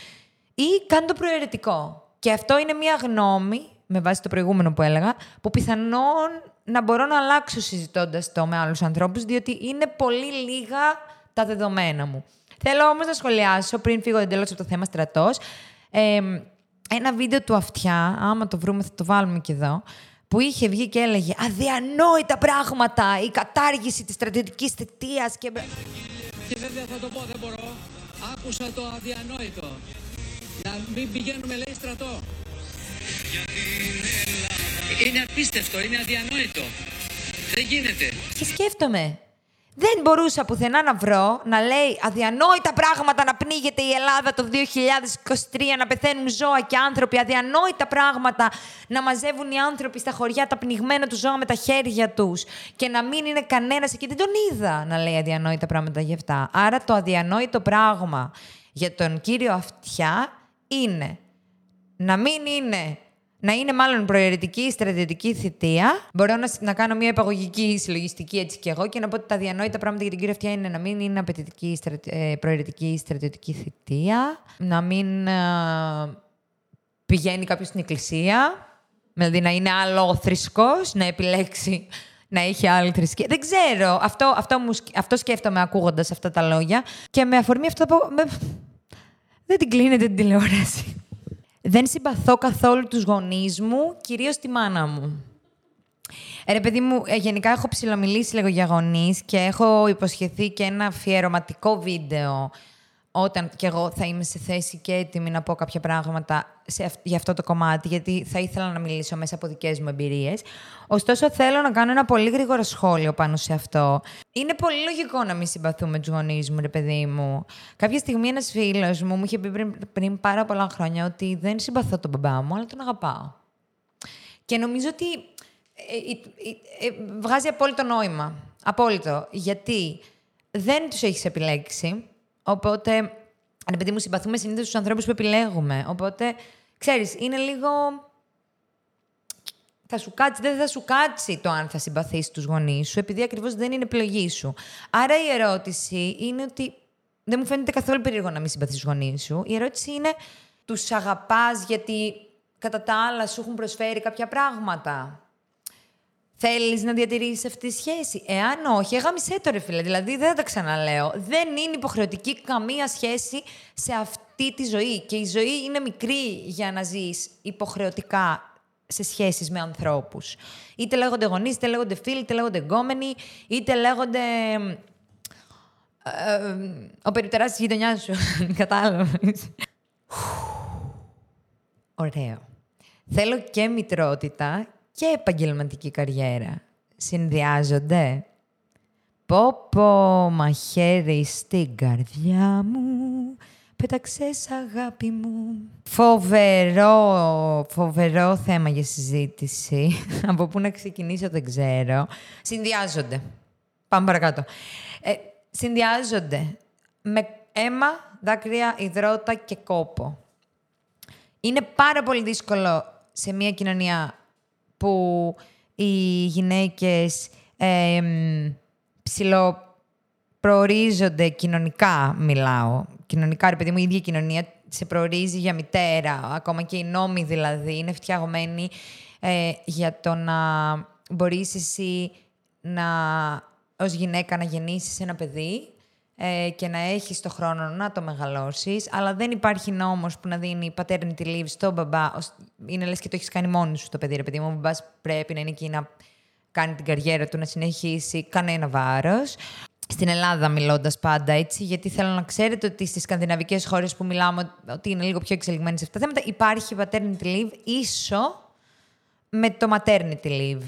ή κάνε το προαιρετικό. Και αυτό είναι μια γνώμη με βάση το προηγούμενο που έλεγα, που πιθανόν να μπορώ να αλλάξω συζητώντας το με άλλους ανθρώπους, διότι είναι πολύ λίγα τα δεδομένα μου. Θέλω όμως να σχολιάσω πριν φύγω εντελώς από το θέμα στρατός. Ε, ένα βίντεο του αυτιά, άμα το βρούμε θα το βάλουμε και εδώ, που είχε βγει και έλεγε αδιανόητα πράγματα, η κατάργηση της στρατιωτικής θητείας και... Και βέβαια θα το πω, δεν μπορώ. Άκουσα το αδιανόητο. Να μην πηγαίνουμε, λέει, στρατό. Είναι απίστευτο, είναι αδιανόητο. Δεν γίνεται. Και σκέφτομαι, δεν μπορούσα πουθενά να βρω να λέει αδιανόητα πράγματα να πνίγεται η Ελλάδα το 2023, να πεθαίνουν ζώα και άνθρωποι, αδιανόητα πράγματα να μαζεύουν οι άνθρωποι στα χωριά τα πνιγμένα του ζώα με τα χέρια τους και να μην είναι κανένας εκεί. Δεν τον είδα να λέει αδιανόητα πράγματα γι' αυτά. Άρα το αδιανόητο πράγμα για τον κύριο Αυτιά είναι να μην είναι να είναι μάλλον προαιρετική η στρατιωτική θητεία. Μπορώ να, να κάνω μια επαγωγική συλλογιστική έτσι κι εγώ και να πω ότι τα διανόητα πράγματα για την κυρία Αυτιά είναι να μην είναι απαιτητική ε, προαιρετική στρατιωτική θητεία, να μην ε, πηγαίνει κάποιος στην εκκλησία, δηλαδή να είναι άλλο θρησκός, να επιλέξει να έχει άλλη θρησκεία. Δεν ξέρω. Αυτό, αυτό, μου, αυτό σκέφτομαι ακούγοντας αυτά τα λόγια. Και με αφορμή αυτό θα πω. Με... Δεν την κλείνετε την τηλεόραση. Δεν συμπαθώ καθόλου τους γονείς μου, κυρίως τη μάνα μου. Ε, ρε παιδί μου, ε, γενικά έχω ψηλομιλήσει λίγο για γονείς και έχω υποσχεθεί και ένα αφιερωματικό βίντεο όταν και εγώ θα είμαι σε θέση και έτοιμη να πω κάποια πράγματα σε, για αυτό το κομμάτι, γιατί θα ήθελα να μιλήσω μέσα από δικές μου εμπειρίες. Ωστόσο, θέλω να κάνω ένα πολύ γρήγορο σχόλιο πάνω σε αυτό. Είναι πολύ λογικό να μην συμπαθούμε τους γονείς μου, ρε παιδί μου. Κάποια στιγμή ένας φίλος μου μου είχε πει πριν, πριν πάρα πολλά χρόνια ότι δεν συμπαθώ τον μπαμπά μου, αλλά τον αγαπάω. Και νομίζω ότι ε, ε, ε, βγάζει απόλυτο νόημα. Απόλυτο. Γιατί δεν τους έχεις επιλέξει, Οπότε, αν παιδί μου, συμπαθούμε συνήθως τους ανθρώπους που επιλέγουμε. Οπότε, ξέρεις, είναι λίγο. Θα σου κάτσει, δεν θα σου κάτσει το αν θα συμπαθήσει τους γονείς σου, επειδή ακριβώς δεν είναι επιλογή σου. Άρα η ερώτηση είναι ότι. Δεν μου φαίνεται καθόλου περίεργο να μην συμπαθείς τους γονείς σου. Η ερώτηση είναι, τους αγαπάς γιατί κατά τα άλλα σου έχουν προσφέρει κάποια πράγματα; Θέλεις να διατηρήσεις αυτή τη σχέση; Εάν όχι, έγαμισέ το ρε φίλε. Δηλαδή δεν θα τα ξαναλέω. Δεν είναι υποχρεωτική καμία σχέση σε αυτή τη ζωή. Και η ζωή είναι μικρή για να ζεις υποχρεωτικά σε σχέσεις με ανθρώπους. Είτε λέγονται γονείς, είτε λέγονται φίλοι, είτε λέγονται γκόμενοι, είτε λέγονται... Ε, ε, ο περιπτεράς της γειτονιάς σου. Κατάλαβες; Ωραίο. Θέλω και μητρότητα και επαγγελματική καριέρα συνδυάζονται. Πω πω μαχαίρι στην καρδιά μου, πέταξες αγάπη μου. Φοβερό, φοβερό θέμα για συζήτηση. Από πού να ξεκινήσω δεν ξέρω. Συνδυάζονται. Πάμε παρακάτω. Ε, συνδυάζονται με αίμα, δάκρυα, υδρότα και κόπο. Είναι πάρα πολύ δύσκολο σε μια κοινωνία που οι γυναίκες ε, ψηλοπροορίζονται κοινωνικά, μιλάω. Κοινωνικά, ρε παιδί μου, η ίδια κοινωνία σε προορίζει για μητέρα. Ακόμα και οι νόμοι δηλαδή είναι φτιαγμένοι ε, για το να μπορείς εσύ να, ως γυναίκα να γεννήσεις ένα παιδί ε, και να έχεις το χρόνο να το μεγαλώσεις, αλλά δεν υπάρχει νόμος που να δίνει paternity leave στον μπαμπά. Είναι λες και το έχεις κάνει μόνη σου το παιδί, ρε παιδί μου. Ο μπαμπάς πρέπει να είναι εκεί να κάνει την καριέρα του, να συνεχίσει κανένα βάρος. Στην Ελλάδα μιλώντας πάντα έτσι, γιατί θέλω να ξέρετε ότι στις σκανδιναβικές χώρες που μιλάμε, ότι είναι λίγο πιο εξελιγμένε σε αυτά τα θέματα, υπάρχει paternity leave ίσο με το maternity leave.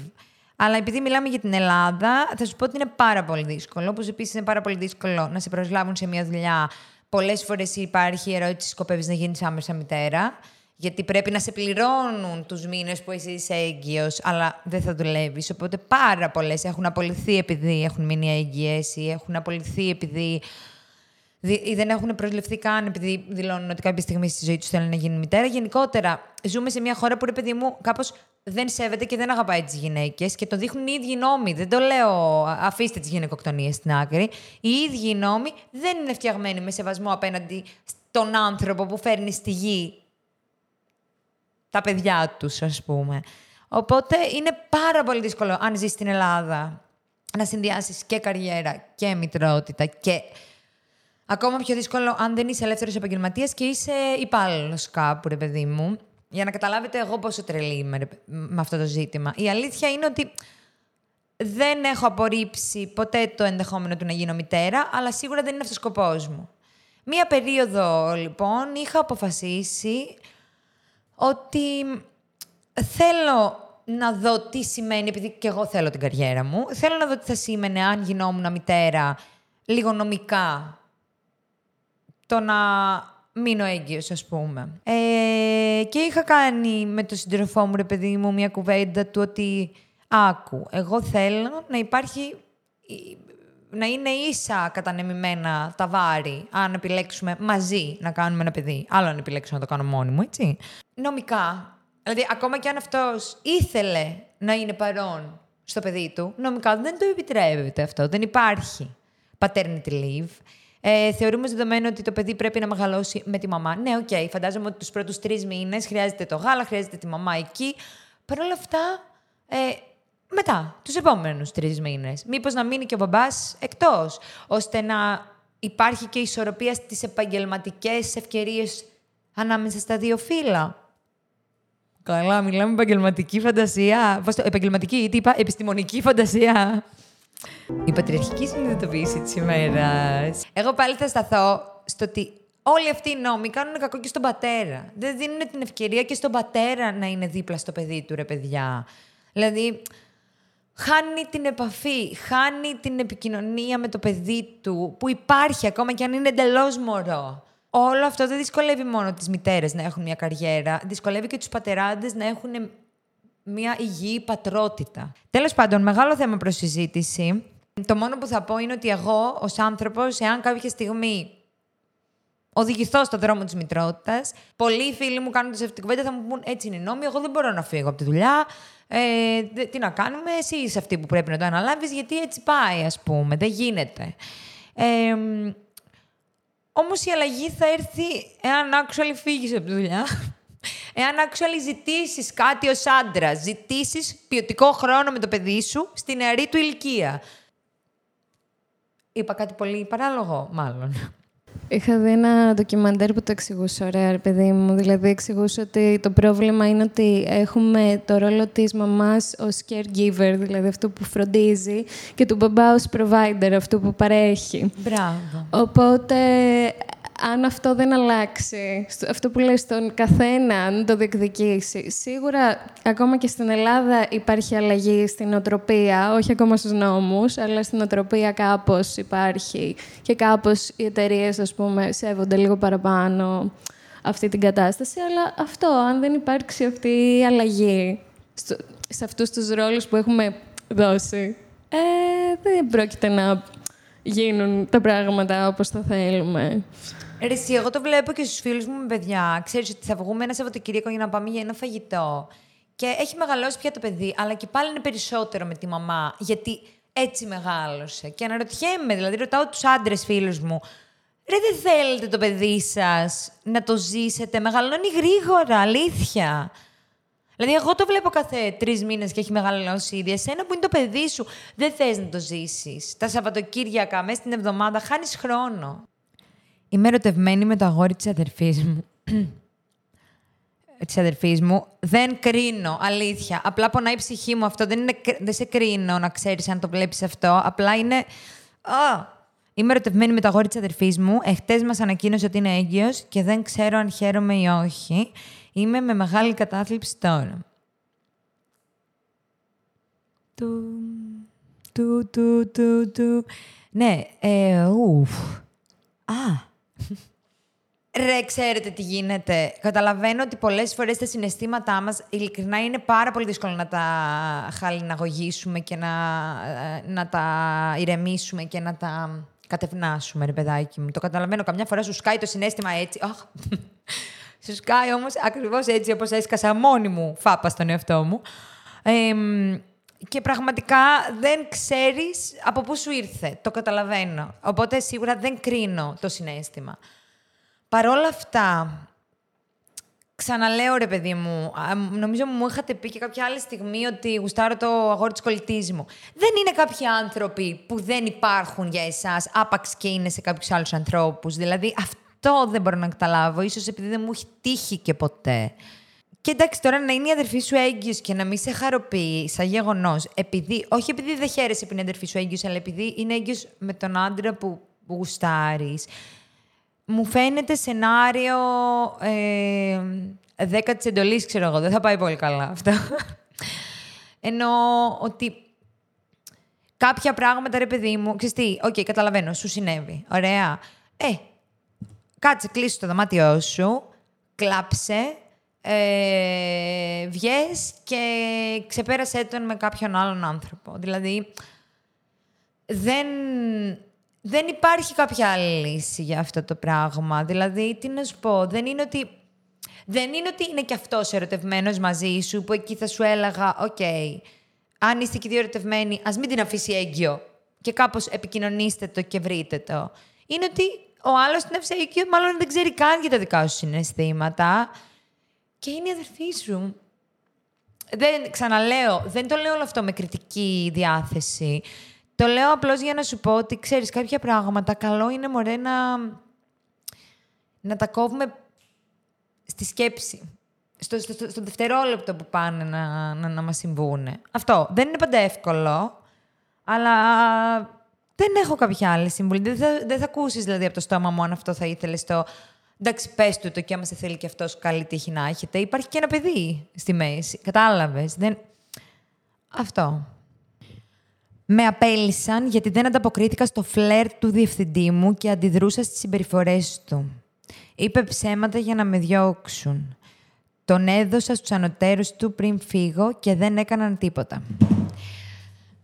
Αλλά επειδή μιλάμε για την Ελλάδα, θα σου πω ότι είναι πάρα πολύ δύσκολο. Όπως επίσης είναι πάρα πολύ δύσκολο να σε προσλάβουν σε μια δουλειά. Πολλές φορές υπάρχει η ερώτηση: Σκοπεύεις να γίνεις άμεσα μητέρα. Γιατί πρέπει να σε πληρώνουν τους μήνες που εσύ είσαι έγκυος, αλλά δεν θα δουλεύεις. Οπότε πάρα πολλές έχουν απολυθεί επειδή έχουν μείνει έγκυες ή έχουν απολυθεί επειδή. ή δεν έχουν προσληφθεί καν επειδή δηλώνουν ότι κάποια στιγμή στη ζωή τους θέλουν να γίνει μητέρα. Γενικότερα, ζούμε σε μια χώρα που, ρε παιδί μου, κάπως δεν σέβεται και δεν αγαπάει τις γυναίκες και το δείχνουν οι ίδιοι νόμοι. Δεν το λέω αφήστε τις γυναικοκτονίες στην άκρη. Οι ίδιοι νόμοι δεν είναι φτιαγμένοι με σεβασμό απέναντι στον άνθρωπο που φέρνει στη γη τα παιδιά τους, ας πούμε. Οπότε είναι πάρα πολύ δύσκολο αν ζεις στην Ελλάδα να συνδυάσεις και καριέρα και μητρότητα και ακόμα πιο δύσκολο αν δεν είσαι ελεύθερος επαγγελματίας και είσαι υπάλληλος κάπου, ρε παιδί μου. Για να καταλάβετε εγώ πόσο τρελή είμαι ρε, με αυτό το ζήτημα. Η αλήθεια είναι ότι δεν έχω απορρίψει ποτέ το ενδεχόμενο του να γίνω μητέρα, αλλά σίγουρα δεν είναι αυτός ο σκοπός μου. Μία περίοδο, λοιπόν, είχα αποφασίσει ότι θέλω να δω τι σημαίνει, επειδή και εγώ θέλω την καριέρα μου, θέλω να δω τι θα σήμαινε αν γινόμουν μητέρα λίγο νομικά το να μείνω έγκυος, ας πούμε. Ε, και είχα κάνει με τον συντροφό μου, ρε παιδί μου, μια κουβέντα του ότι άκου, εγώ θέλω να υπάρχει να είναι ίσα κατανεμημένα τα βάρη, αν επιλέξουμε μαζί να κάνουμε ένα παιδί. Άλλο αν επιλέξω να το κάνω μόνη μου, έτσι. Νομικά, δηλαδή ακόμα και αν αυτός ήθελε να είναι παρόν στο παιδί του, νομικά δεν το επιτρέπεται αυτό. Δεν υπάρχει paternity leave. Ε, θεωρούμε δεδομένο ότι το παιδί πρέπει να μεγαλώσει με τη μαμά. Ναι, OK, okay, φαντάζομαι ότι τους πρώτους τρεις μήνες χρειάζεται το γάλα, χρειάζεται τη μαμά εκεί. Παρ' όλα αυτά, ε, μετά, τους επόμενους τρεις μήνες. Μήπως να μείνει και ο μπαμπάς εκτός, ώστε να υπάρχει και ισορροπία στις επαγγελματικές ευκαιρίες ανάμεσα στα δύο φύλλα. Καλά, μιλάμε επαγγελματική φαντασία. Πώς το, επαγγελματική, τι είπα, επιστημονική φαντασία. Η πατριαρχική συνειδητοποίηση της ημέρας. Εγώ πάλι θα σταθώ στο ότι όλοι αυτοί οι νόμοι κάνουν κακό και στον πατέρα. Δεν δίνουν την ευκαιρία και στον πατέρα να είναι δίπλα στο παιδί του, ρε παιδιά. Δηλαδή, χάνει την επαφή, χάνει την επικοινωνία με το παιδί του, που υπάρχει ακόμα και αν είναι εντελώς μωρό. Όλο αυτό δεν δυσκολεύει μόνο τις μητέρες να έχουν μια καριέρα, δυσκολεύει και τους πατεράδες να έχουν μια υγιή πατρότητα. Τέλος πάντων, μεγάλο θέμα προς συζήτηση. Το μόνο που θα πω είναι ότι εγώ ως άνθρωπος, εάν κάποια στιγμή οδηγηθώ στον δρόμο της μητρότητας. Πολλοί φίλοι μου κάνουν αυτή την κουβέντα, θα μου πούν έτσι είναι η νόμη. Εγώ δεν μπορώ να φύγω από τη δουλειά. Ε, τι να κάνουμε, εσύ είσαι αυτή που πρέπει να το αναλάβεις, γιατί έτσι πάει, ας πούμε. Δεν γίνεται. Ε, Όμως η αλλαγή θα έρθει εάν actually φύγεις από τη δουλειά. Εάν actually ζητήσεις κάτι ως άντρα, ζητήσεις ποιοτικό χρόνο με το παιδί σου στη νεαρή του ηλικία. Είπα κάτι πολύ παράλογο, μάλλον. Είχα δει ένα ντοκιμαντέρ που το εξηγούσε ωραία, ρε παιδί μου. Δηλαδή, εξηγούσε ότι το πρόβλημα είναι ότι έχουμε το ρόλο της μαμάς ως caregiver, δηλαδή αυτό που φροντίζει, και του μπαμπά ως provider, αυτό που παρέχει. Μπράβο. Οπότε, αν αυτό δεν αλλάξει, αυτό που λέει στον καθένα να το διεκδικήσει, σίγουρα ακόμα και στην Ελλάδα υπάρχει αλλαγή στην οτροπία, όχι ακόμα στους νόμους, αλλά στην οτροπία κάπως υπάρχει και κάπως οι εταιρείες, ας πούμε, σέβονται λίγο παραπάνω αυτή την κατάσταση, αλλά αυτό, αν δεν υπάρξει αυτή η αλλαγή στο, σε αυτούς τους ρόλους που έχουμε δώσει, ε, δεν πρόκειται να γίνουν τα πράγματα όπως θα θέλουμε. Ρε, εσύ, εγώ το βλέπω και στους φίλους μου με παιδιά. Ξέρεις ότι θα βγούμε ένα Σαββατοκύριακο για να πάμε για ένα φαγητό. Και έχει μεγαλώσει πια το παιδί, αλλά και πάλι είναι περισσότερο με τη μαμά, γιατί έτσι μεγάλωσε. Και αναρωτιέμαι, δηλαδή ρωτάω τους άντρες φίλους μου, ρε δεν θέλετε το παιδί σας να το ζήσετε, μεγαλώνει γρήγορα, αλήθεια. Δηλαδή, εγώ το βλέπω κάθε τρεις μήνες και έχει μεγαλώσει ήδη. Εσένα που είναι το παιδί σου, δεν θες να το ζήσεις. Τα Σαββατοκύριακα, μέσα στην εβδομάδα, χάνεις χρόνο. Είμαι ερωτευμένη με το αγόρι της αδερφής μου. της αδερφής μου. Δεν κρίνω, αλήθεια. Απλά πονάει η ψυχή μου αυτό. Δεν, είναι, δεν σε κρίνω να ξέρεις αν το βλέπεις αυτό. Απλά είναι... Α, Είμαι ερωτευμένη με το αγόρι της αδερφής μου. Εχθές μας ανακοίνωσε ότι είναι έγκυος και δεν ξέρω αν χαίρομαι ή όχι. Είμαι με μεγάλη κατάθλιψη τώρα. Του, του, του, του, του. Ναι, ε, ουφ. Α, Ρε, ξέρετε τι γίνεται. Καταλαβαίνω ότι πολλές φορές τα συναισθήματά μας, ειλικρινά, είναι πάρα πολύ δύσκολο να τα χαλιναγωγήσουμε και να, ε, να τα ηρεμήσουμε και να τα κατευνάσουμε, ρε παιδάκι μου. Το καταλαβαίνω. Καμιά φορά σου σκάει το συνέστημα έτσι. Αχ. σου σκάει όμως ακριβώς έτσι όπως έσκασα μόνη μου φάπα στον εαυτό μου. Και πραγματικά δεν ξέρεις από πού σου ήρθε. Το καταλαβαίνω. Οπότε σίγουρα δεν κρίνω το συνέστημα. Παρόλα αυτά, ξαναλέω ρε παιδί μου, α, νομίζω μου είχατε πει και κάποια άλλη στιγμή ότι γουστάρω το αγόρι της κολλητής μου. Δεν είναι κάποιοι άνθρωποι που δεν υπάρχουν για εσάς, άπαξ και είναι σε κάποιους άλλους ανθρώπους. Δηλαδή αυτό δεν μπορώ να καταλάβω, ίσως επειδή δεν μου έχει τύχει και ποτέ. Και εντάξει, τώρα να είναι η αδερφή σου έγκυος και να μην σε χαροποιεί σαν γεγονός, επειδή, όχι επειδή δεν χαίρεσαι που είναι η αδερφή σου έγκυος, αλλά επειδή είναι έγκυος με τον άντρα που, που γουστάρεις, μου φαίνεται σενάριο ε, δέκατης εντολής, ξέρω εγώ. Δεν θα πάει πολύ καλά αυτό. Εννοώ ότι κάποια πράγματα, ρε παιδί μου, ξέρεις τι, οκ, καταλαβαίνω, σου συνέβη. Ωραία. Ε, κάτσε, κλείσου στο δωμάτιό σου, κλάψε, ε, βγες και ξεπέρασέ τον με κάποιον άλλον άνθρωπο. Δηλαδή, δεν, δεν υπάρχει κάποια άλλη λύση για αυτό το πράγμα. Δηλαδή, τι να σου πω, δεν είναι ότι... Δεν είναι ότι είναι και αυτός ερωτευμένος μαζί σου, που εκεί θα σου έλεγα, οκ, αν είστε και οι δύο ερωτευμένοι, ας μην την αφήσει έγκυο και κάπως επικοινωνήστε το και βρείτε το. Είναι ότι ο άλλος την αφήσει έγκυο, μάλλον δεν ξέρει καν για τα δικά σου συναισθήματα και είναι η αδερφή σου. Δεν, ξαναλέω, δεν το λέω όλο αυτό με κριτική διάθεση. Το λέω απλώς για να σου πω ότι, ξέρεις, κάποια πράγματα καλό είναι, μωρέ, να, να τα κόβουμε στη σκέψη. Στο, στο, στο, στο δευτερόλεπτο που πάνε να, να, να μας συμβούν. Αυτό. Δεν είναι πάντα εύκολο, αλλά δεν έχω κάποια άλλη συμβουλή. Δεν θα, δεν θα ακούσεις, δηλαδή, από το στόμα μου αν αυτό θα ήθελες το Εντάξει, πες του το και άμα σε θέλει και αυτός καλή τύχη να έχετε. Υπάρχει και ένα παιδί στη μέση. Κατάλαβες. Δεν... Αυτό. Με απέλησαν γιατί δεν ανταποκρίθηκα στο φλερ του διευθυντή μου και αντιδρούσα στις συμπεριφορές του. Είπε ψέματα για να με διώξουν. Τον έδωσα στους ανωτέρους του πριν φύγω και δεν έκαναν τίποτα.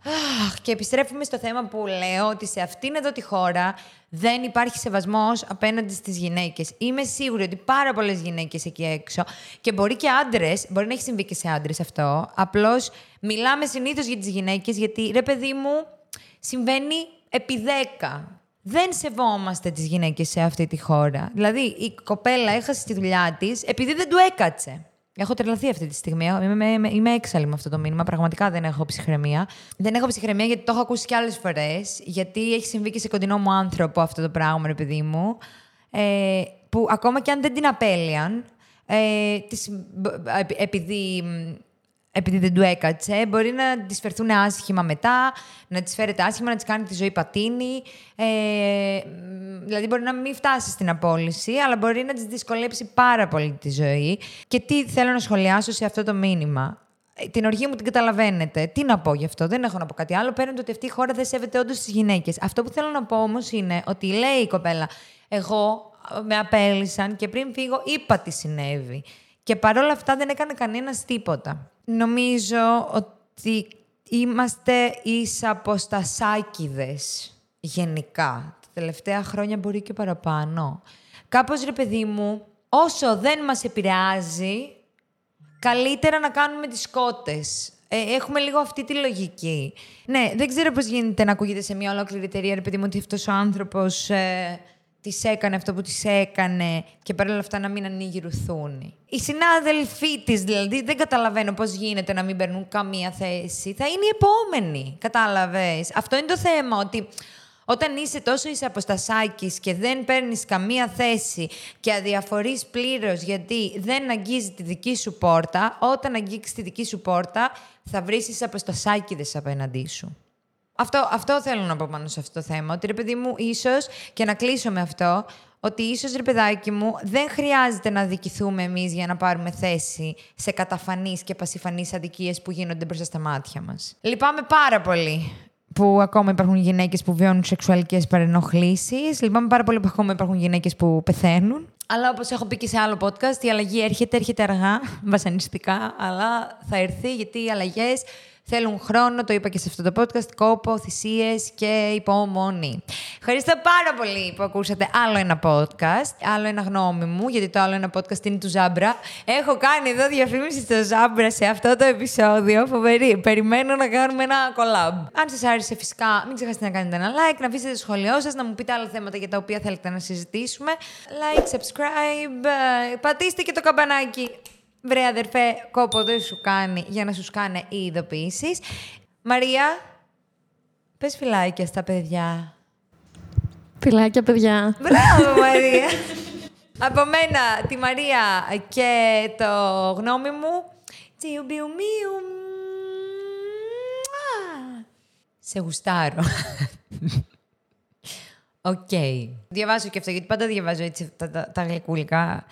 Αχ, και επιστρέφουμε στο θέμα που λέω ότι σε αυτήν εδώ τη χώρα δεν υπάρχει σεβασμός απέναντι στις γυναίκες. Είμαι σίγουρη ότι πάρα πολλές γυναίκες εκεί έξω και μπορεί και άντρες, μπορεί να έχει συμβεί και σε άντρες αυτό. Απλώς μιλάμε συνήθως για τις γυναίκες γιατί ρε παιδί μου συμβαίνει επί δέκα. Δεν σεβόμαστε τις γυναίκες σε αυτή τη χώρα. Δηλαδή η κοπέλα έχασε τη δουλειά της επειδή δεν του έκατσε. Έχω τρελαθεί αυτή τη στιγμή. Είμαι, είμαι, είμαι έξαλλη με αυτό το μήνυμα. Πραγματικά δεν έχω ψυχραιμία. Δεν έχω ψυχραιμία γιατί το έχω ακούσει και άλλες φορές. Γιατί έχει συμβεί και σε κοντινό μου άνθρωπο αυτό το πράγμα, ρε παιδί μου. Ε, που ακόμα και αν δεν την απέλυαν, ε, τις, επειδή επειδή δεν του έκατσε, μπορεί να τη φερθούν άσχημα μετά, να τη φέρετε άσχημα, να τη κάνει τη ζωή πατίνη. Ε, δηλαδή, μπορεί να μην φτάσει στην απόλυση, αλλά μπορεί να τη δυσκολέψει πάρα πολύ τη ζωή. Και τι θέλω να σχολιάσω σε αυτό το μήνυμα. Ε, την οργή μου την καταλαβαίνετε. Τι να πω γι' αυτό, δεν έχω να πω κάτι άλλο. Πέραν το ότι αυτή η χώρα δεν σέβεται όντως τις γυναίκες. Αυτό που θέλω να πω όμως είναι ότι λέει η κοπέλα, Εγώ με απέλησαν και πριν φύγω είπα τι συνέβη. Και παρόλα αυτά δεν έκανε κανένας τίποτα. Νομίζω ότι είμαστε ίσα αποστασάκιδες γενικά. Τα τελευταία χρόνια μπορεί και παραπάνω. Κάπως, ρε παιδί μου, όσο δεν μας επηρεάζει, καλύτερα να κάνουμε τις κότες. Ε, έχουμε λίγο αυτή τη λογική. Ναι, δεν ξέρω πώς γίνεται να ακούγεται σε μια ολόκληρη εταιρεία, ρε παιδί μου, ότι αυτός ο άνθρωπος... Ε, τη έκανε αυτό που τη έκανε και παρόλα αυτά να μην ανοίγει ρουθούνη. Οι συνάδελφοί της, δηλαδή, δεν καταλαβαίνω πώς γίνεται να μην παίρνουν καμία θέση. Θα είναι οι επόμενοι. Κατάλαβες. Αυτό είναι το θέμα, ότι όταν είσαι τόσο είσαι αποστασάκης και δεν παίρνεις καμία θέση και αδιαφορείς πλήρως γιατί δεν αγγίζει τη δική σου πόρτα, όταν αγγίξεις τη δική σου πόρτα θα βρεις αποστασάκηδες απέναντί σου. Αυτό, αυτό θέλω να πω πάνω σε αυτό το θέμα. Ότι ρε παιδί μου, ίσως και να κλείσω με αυτό, ότι ίσως ρε παιδάκι μου δεν χρειάζεται να δικηθούμε εμείς για να πάρουμε θέση σε καταφανείς και πασιφανείς αδικίες που γίνονται μπροστά στα μάτια μας. Λυπάμαι πάρα πολύ που ακόμα υπάρχουν γυναίκες που βιώνουν σεξουαλικές παρενοχλήσεις. Λυπάμαι πάρα πολύ που ακόμα υπάρχουν γυναίκες που πεθαίνουν. Αλλά όπως έχω πει και σε άλλο podcast, η αλλαγή έρχεται, έρχεται αργά, βασανιστικά, αλλά θα έρθει γιατί οι αλλαγές Θέλουν χρόνο, το είπα και σε αυτό το podcast, κόπο, θυσίες και υπομονή. Ευχαριστώ πάρα πολύ που ακούσατε άλλο ένα podcast, άλλο ένα γνώμη μου, γιατί το άλλο ένα podcast είναι του Ζάμπρα. Έχω κάνει εδώ διαφήμιση στο Ζάμπρα σε αυτό το επεισόδιο. Φοβερή. Περιμένω να κάνουμε ένα collab. Αν σας άρεσε, φυσικά μην ξεχάσετε να κάνετε ένα like, να αφήσετε το σχόλιο σας, να μου πείτε άλλα θέματα για τα οποία θέλετε να συζητήσουμε. Like, subscribe, ε, πατήστε και το καμπανάκι. Βρε αδερφέ, κόπο δεν σου κάνει για να σου κάνει οι ειδοποιήσεις. Μαρία, πες φυλάκια στα παιδιά. Φιλάκια, παιδιά. Μπράβο, Μαρία. Από μένα, τη Μαρία και το γνώμη μου. Τσιουμπιουμίου. Μουα. Σε γουστάρω. Οκ. Διαβάζω και αυτό, γιατί πάντα διαβάζω έτσι τα, τα, τα γλυκούλικα.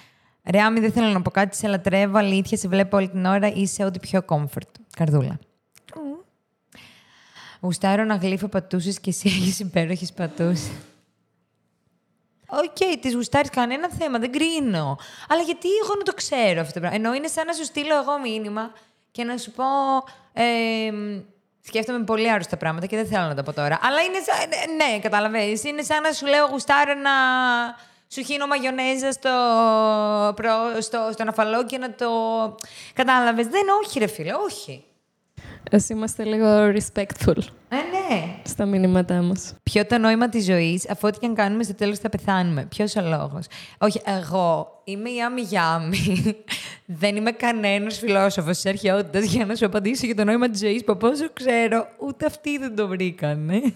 Ρε, Άμι, δεν θέλω να πω κάτι, σε λατρεύω, αλήθεια, σε βλέπω όλη την ώρα, είσαι ό,τι πιο comfort. Καρδούλα. Γουστάρω να γλύφω πατούσες και εσύ έχεις υπέροχες πατούσες. OK, okay, τη γουστάρεις κανένα θέμα, δεν κρίνω. Αλλά γιατί εγώ να το ξέρω αυτό το πράγμα. Εννοώ είναι σαν να σου στείλω εγώ μήνυμα και να σου πω. Ε, σκέφτομαι πολύ άρρωστα πράγματα και δεν θέλω να τα πω τώρα. Αλλά είναι σαν. Ναι, κατάλαβες. Είναι σαν να σου λέω γουστάρω να σου χύνω μαγιονέζα στο, προ, στο, στον αφαλό και να το. Κατάλαβες. Δεν, όχι, ρε φίλε, όχι. Ας είμαστε λίγο respectful Ε, ναι. στα μηνύματά μας. Ποιο το νόημα της ζωής, αφού ό,τι και αν κάνουμε στο τέλος θα πεθάνουμε. Ποιος ο λόγος; Όχι, εγώ είμαι η Άμι Γιάμι. Δεν είμαι κανένας φιλόσοφος της αρχαιότητας για να σου απαντήσω για το νόημα της ζωής που από όσο ξέρω, ούτε αυτοί δεν το βρήκανε.